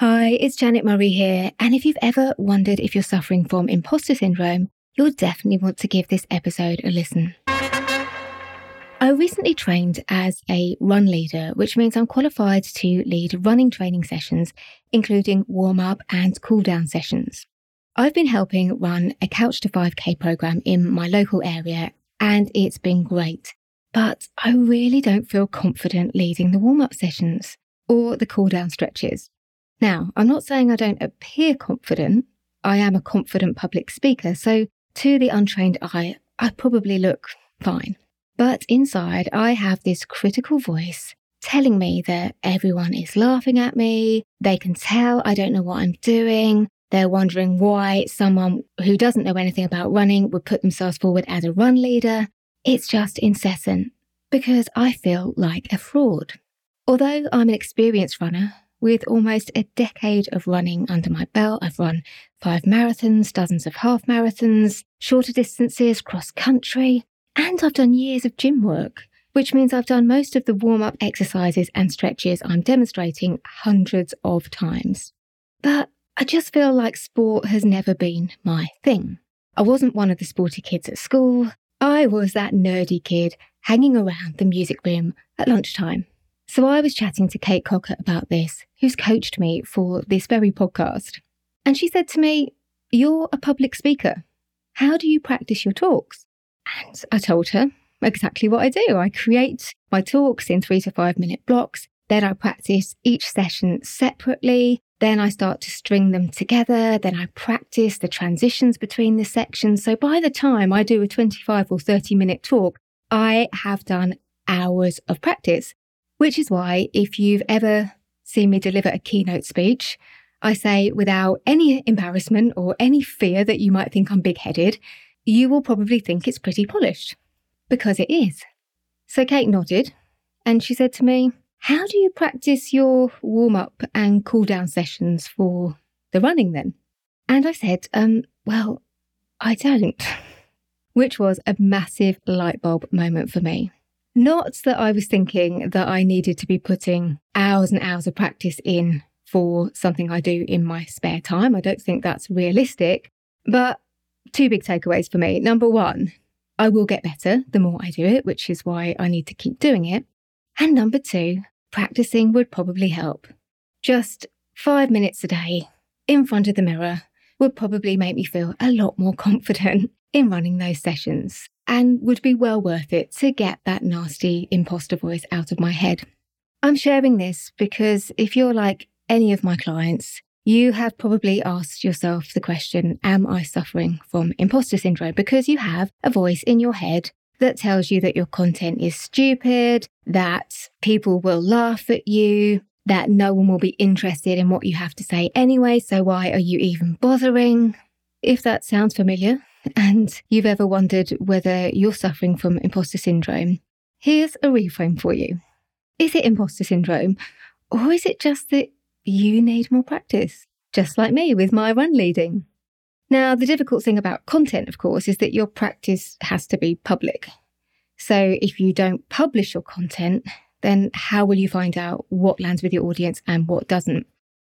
Hi, it's Janet Murray here. And if you've ever wondered if you're suffering from imposter syndrome, you'll definitely want to give this episode a listen. I recently trained as a run leader, which means I'm qualified to lead running training sessions, including warm up and cool down sessions. I've been helping run a Couch to 5K program in my local area, and it's been great. But I really don't feel confident leading the warm up sessions or the cool down stretches. Now, I'm not saying I don't appear confident. I am a confident public speaker, so to the untrained eye, I probably look fine. But inside, I have this critical voice telling me that everyone is laughing at me. They can tell I don't know what I'm doing. They're wondering why someone who doesn't know anything about running would put themselves forward as a run leader. It's just incessant because I feel like a fraud. Although I'm an experienced runner, with almost a decade of running under my belt, I've run five marathons, dozens of half marathons, shorter distances, cross country, and I've done years of gym work, which means I've done most of the warm up exercises and stretches I'm demonstrating hundreds of times. But I just feel like sport has never been my thing. I wasn't one of the sporty kids at school. I was that nerdy kid hanging around the music room at lunchtime. So I was chatting to Kate Cocker about this, who's coached me for this very podcast. And she said to me, You're a public speaker. How do you practice your talks? And I told her exactly what I do. I create my talks in three to five minute blocks. Then I practice each session separately. Then I start to string them together. Then I practice the transitions between the sections. So by the time I do a 25 or 30 minute talk, I have done hours of practice which is why if you've ever seen me deliver a keynote speech, I say without any embarrassment or any fear that you might think I'm big headed, you will probably think it's pretty polished. Because it is. So Kate nodded and she said to me, How do you practice your warm up and cool down sessions for the running then? And I said, um, Well, I don't. Which was a massive light bulb moment for me. Not that I was thinking that I needed to be putting hours and hours of practice in for something I do in my spare time. I don't think that's realistic. But two big takeaways for me. Number one, I will get better the more I do it, which is why I need to keep doing it. And number two, practicing would probably help. Just five minutes a day in front of the mirror would probably make me feel a lot more confident in running those sessions and would be well worth it to get that nasty imposter voice out of my head. I'm sharing this because if you're like any of my clients, you have probably asked yourself the question Am I suffering from imposter syndrome? Because you have a voice in your head that tells you that your content is stupid, that people will laugh at you, that no one will be interested in what you have to say anyway, so why are you even bothering? If that sounds familiar, and you've ever wondered whether you're suffering from imposter syndrome, here's a reframe for you. Is it imposter syndrome, or is it just that you need more practice, just like me with my run leading? Now, the difficult thing about content, of course, is that your practice has to be public. So if you don't publish your content, then how will you find out what lands with your audience and what doesn't?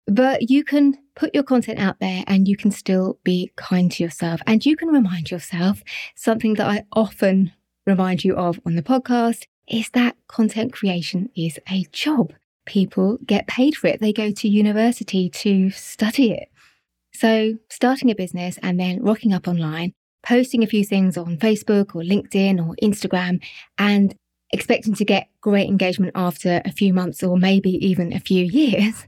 But you can put your content out there and you can still be kind to yourself. And you can remind yourself something that I often remind you of on the podcast is that content creation is a job. People get paid for it, they go to university to study it. So, starting a business and then rocking up online, posting a few things on Facebook or LinkedIn or Instagram, and expecting to get great engagement after a few months or maybe even a few years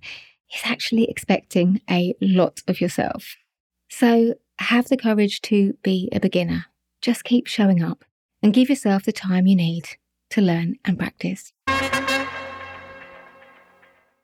is actually expecting a lot of yourself. So have the courage to be a beginner. Just keep showing up and give yourself the time you need to learn and practice.